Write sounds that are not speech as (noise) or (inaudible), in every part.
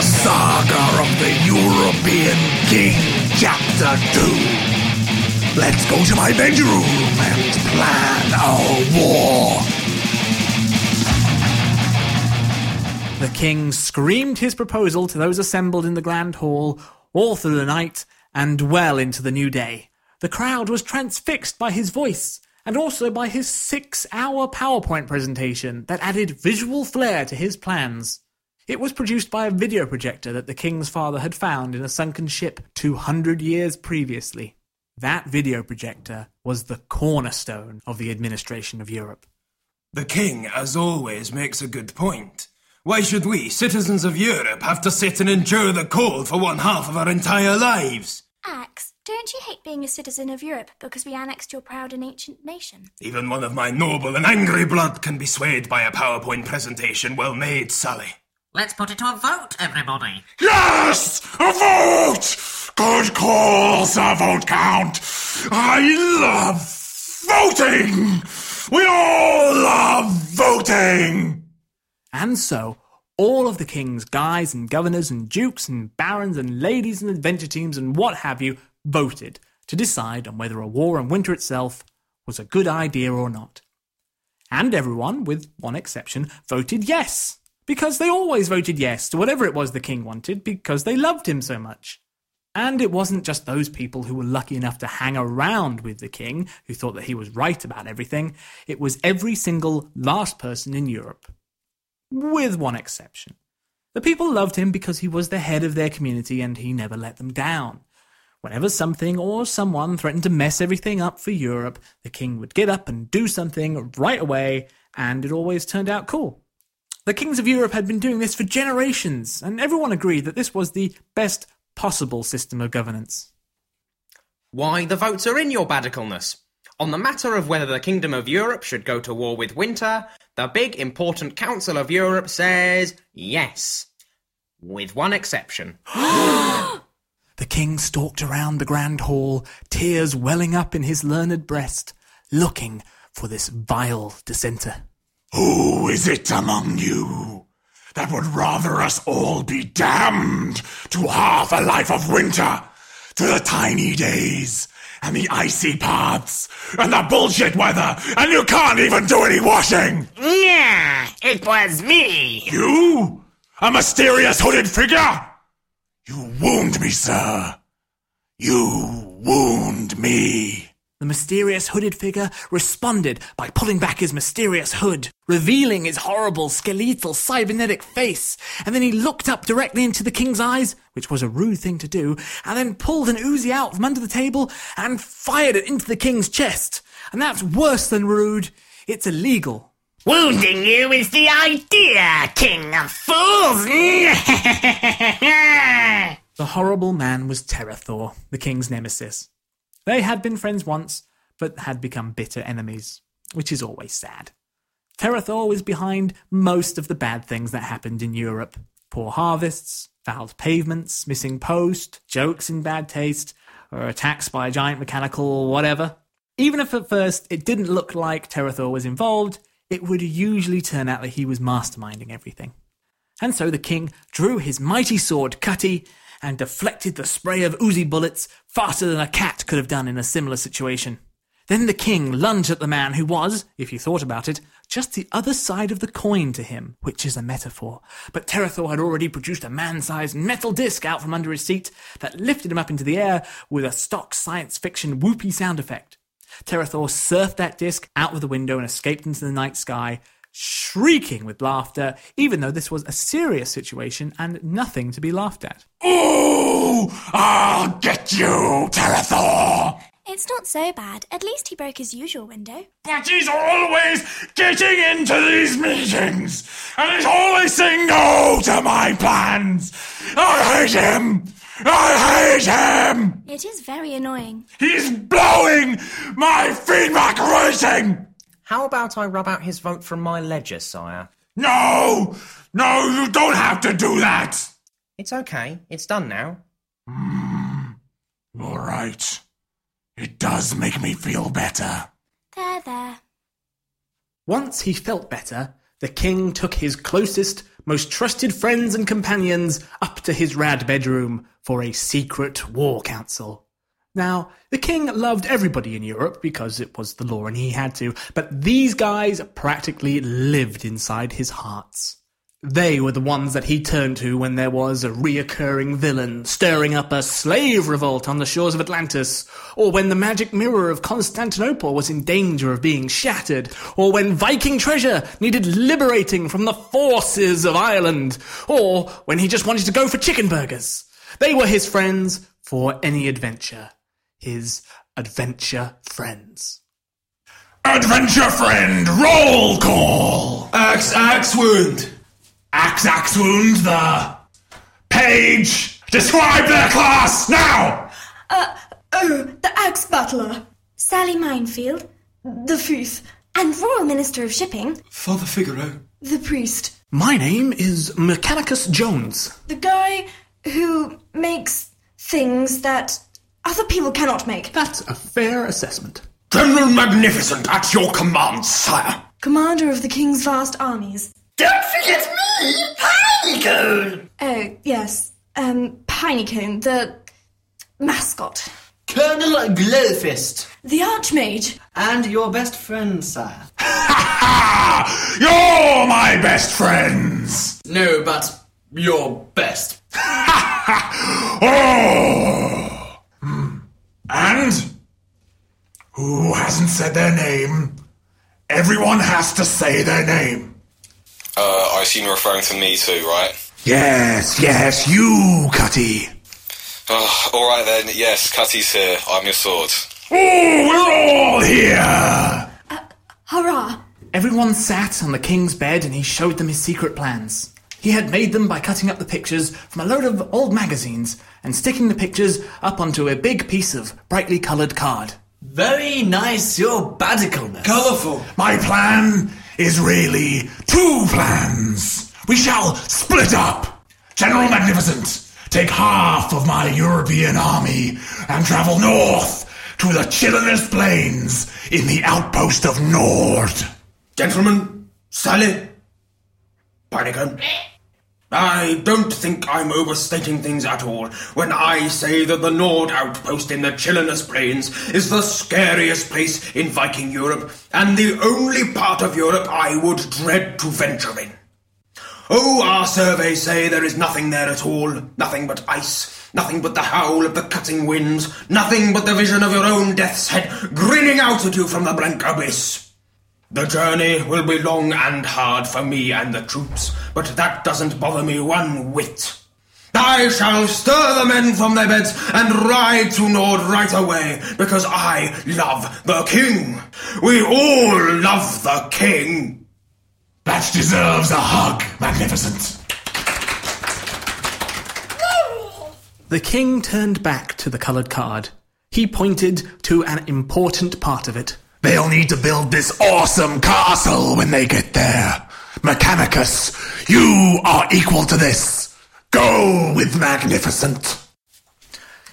The Saga of the European King, Chapter 2. Let's go to my bedroom and plan our war. The king screamed his proposal to those assembled in the grand hall all through the night and well into the new day. The crowd was transfixed by his voice and also by his six hour PowerPoint presentation that added visual flair to his plans. It was produced by a video projector that the king's father had found in a sunken ship 200 years previously. That video projector was the cornerstone of the administration of Europe. The king, as always, makes a good point. Why should we, citizens of Europe, have to sit and endure the cold for one half of our entire lives? Axe, don't you hate being a citizen of Europe because we annexed your proud and ancient nation? Even one of my noble and angry blood can be swayed by a PowerPoint presentation well made, Sally. Let's put it to a vote, everybody. Yes! A vote! Good call, Sir Votecount. I love voting! We all love voting! And so, all of the king's guys and governors and dukes and barons and ladies and adventure teams and what have you voted to decide on whether a war in winter itself was a good idea or not. And everyone, with one exception, voted yes. Because they always voted yes to whatever it was the king wanted because they loved him so much. And it wasn't just those people who were lucky enough to hang around with the king who thought that he was right about everything. It was every single last person in Europe with one exception. The people loved him because he was the head of their community and he never let them down. Whenever something or someone threatened to mess everything up for Europe, the king would get up and do something right away, and it always turned out cool. The kings of Europe had been doing this for generations, and everyone agreed that this was the best possible system of governance. Why, the votes are in, your badicalness. On the matter of whether the Kingdom of Europe should go to war with Winter, the big important Council of Europe says yes. With one exception. (gasps) the king stalked around the grand hall, tears welling up in his learned breast, looking for this vile dissenter. Who is it among you that would rather us all be damned to half a life of winter, to the tiny days and the icy paths and the bullshit weather, and you can't even do any washing? Yeah, it was me. You? A mysterious hooded figure? You wound me, sir. You wound me. The mysterious hooded figure responded by pulling back his mysterious hood, revealing his horrible skeletal cybernetic face, and then he looked up directly into the king's eyes, which was a rude thing to do, and then pulled an Uzi out from under the table and fired it into the king's chest. And that's worse than rude. It's illegal. Wounding you is the idea, king of fools! (laughs) the horrible man was Terrorthaw, the king's nemesis. They had been friends once, but had become bitter enemies, which is always sad. Terrorthaw was behind most of the bad things that happened in Europe poor harvests, fouled pavements, missing post, jokes in bad taste, or attacks by a giant mechanical whatever. Even if at first it didn't look like Terrorthaw was involved, it would usually turn out that he was masterminding everything. And so the king drew his mighty sword, Cutty, and deflected the spray of Uzi bullets faster than a cat could have done in a similar situation. Then the king lunged at the man who was, if you thought about it, just the other side of the coin to him, which is a metaphor. But Terrorthaw had already produced a man-sized metal disc out from under his seat that lifted him up into the air with a stock science fiction whoopee sound effect. Terrorthaw surfed that disc out of the window and escaped into the night sky, shrieking with laughter, even though this was a serious situation and nothing to be laughed at. Ooh! I'll get you, Terrorthaw! It's not so bad. At least he broke his usual window. But he's always getting into these meetings, and he's always saying no to my plans. I hate him! I hate him! It is very annoying. He's blowing my feedback rating! How about I rub out his vote from my ledger, sire? No! No, you don't have to do that! It's okay. It's done now. Mm, all right. It does make me feel better. There, there. Once he felt better, the king took his closest, most trusted friends and companions up to his rad bedroom for a secret war council. Now, the king loved everybody in Europe because it was the law and he had to, but these guys practically lived inside his hearts. They were the ones that he turned to when there was a reoccurring villain stirring up a slave revolt on the shores of Atlantis, or when the magic mirror of Constantinople was in danger of being shattered, or when Viking treasure needed liberating from the forces of Ireland, or when he just wanted to go for chicken burgers. They were his friends for any adventure. His adventure friends. Adventure friend, roll call! Axe, axe wound. Axe Axewound, the page! Describe their class, now! Uh, Oh, the Axe butler. Sally Minefield, the Thief, and Royal Minister of Shipping. Father Figaro. the Priest, My name is Mechanicus Jones. the guy who makes things that other people cannot make. That's a fair assessment. General Magnificent at your command, sire. Commander of the King's vast armies. Don't forget me, Pinecone! Oh, yes, um, Pineycone, the mascot. Colonel Glowfist. The Archmage. And your best friend, sire. Ha! (laughs) ha! You're my best friends! No, but your best. Ha (laughs) ha! Oh! And? Who hasn't said their name? Everyone has to say their name. Uh, I assume you're referring to me too, right? Yes, yes, you, Cutty. Oh, alright then, yes, Cutty's here. I'm your sword. Oh, we're all here! Hurrah! Everyone sat on the king's bed and he showed them his secret plans. He had made them by cutting up the pictures from a load of old magazines and sticking the pictures up onto a big piece of brightly coloured card. Very nice, your badicleness. Colourful. My plan is really two plans. We shall split up. General Magnificent, take half of my European army and travel north to the Chillinus Plains in the outpost of Nord. Gentlemen, Sally, Pinecone. I don't think I'm overstating things at all when I say that the Nord outpost in the Chillinus Plains is the scariest place in Viking Europe and the only part of Europe I would dread to venture in. Oh, our surveys say there is nothing there at all, nothing but ice, nothing but the howl of the cutting winds, nothing but the vision of your own death's head grinning out at you from the blank abyss. The journey will be long and hard for me and the troops, but that doesn't bother me one whit. I shall stir the men from their beds and ride to Nord right away, because I love the king. We all love the king. That deserves a hug, Magnificent. The king turned back to the coloured card. He pointed to an important part of it. They'll need to build this awesome castle when they get there. Mechanicus, you are equal to this. Go with Magnificent.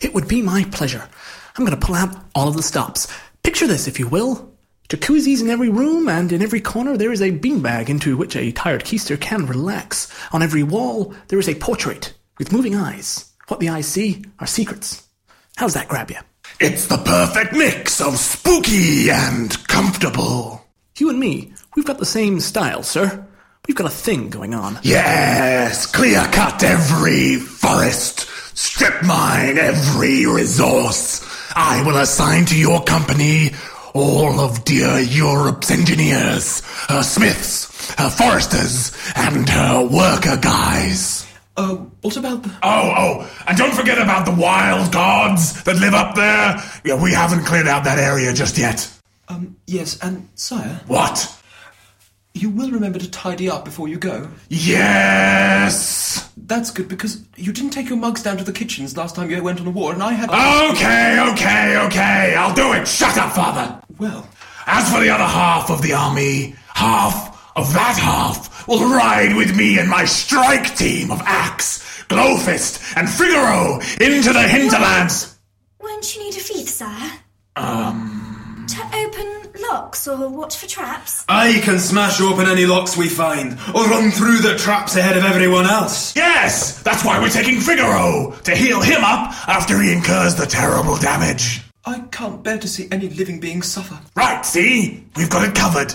It would be my pleasure. I'm going to pull out all of the stops. Picture this, if you will. Jacuzzis in every room, and in every corner there is a beanbag into which a tired keister can relax. On every wall there is a portrait with moving eyes. What the eyes see are secrets. How's that grab you? It's the perfect mix of spooky and comfortable. You and me, we've got the same style, sir. We've got a thing going on. Yes, clear cut every forest, strip mine every resource. I will assign to your company all of dear Europe's engineers, her smiths, her foresters, and her worker guys. Uh, what about the... Oh, oh, and don't forget about the wild gods that live up there. Yeah, we haven't cleared out that area just yet. Um, yes, and sire, What? you will remember to tidy up before you go. Yes! That's good because you didn't take your mugs down to the kitchens last time you went on a war, and I had. Okay, okay, okay, I'll do it. Shut up, father. Well, As for the other half of the army, half of that half will ride with me and my strike team of Axe, Glowfist, and Figaro into the hinterlands. Won't you need a fief, sire? Um. To open locks or watch for traps? I can smash open any locks we find, or run through the traps ahead of everyone else. Yes, that's why we're taking Figaro to heal him up after he incurs the terrible damage. I can't bear to see any living being suffer. Right, see? We've got it covered.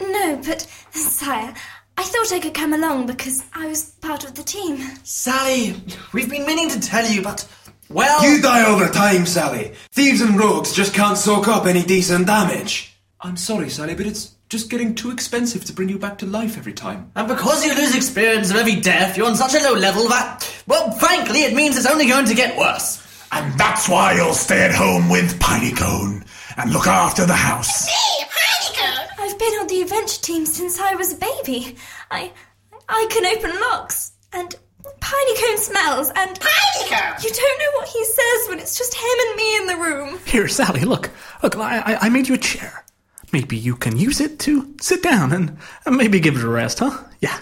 No, but, sire, I thought I could come along because I was part of the team. Sally, we've been meaning to tell you, but, well. You die all the time, Sally. Thieves and rogues just can't soak up any decent damage. I'm sorry, Sally, but it's just getting too expensive to bring you back to life every time. And because you lose experience of every death, you're on such a low level that, well, frankly, it means it's only going to get worse. And that's why you'll stay at home with Pineycone and look after the house. I've been on the adventure team since I was a baby. I I can open locks and Pineycone smells and Pineycone. You don't know what he says when it's just him and me in the room. Here, Sally, look. Look, I, I- I made you a chair. Maybe you can use it to sit down and, and maybe give it a rest, huh? Yeah.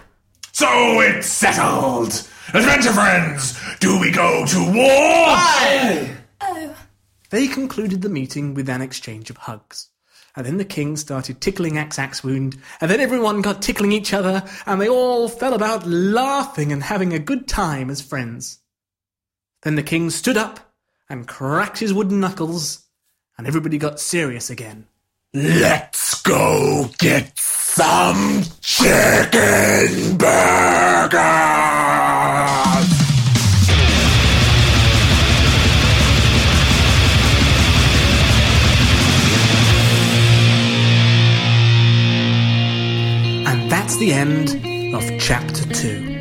So it's settled. Adventure friends, do we go to war? Oh, They concluded the meeting with an exchange of hugs. And then the king started tickling Axe Axewound, and then everyone got tickling each other, and they all fell about laughing and having a good time as friends. Then the king stood up and cracked his wooden knuckles, and everybody got serious again. Let's go get some chicken burgers. The end of chapter two.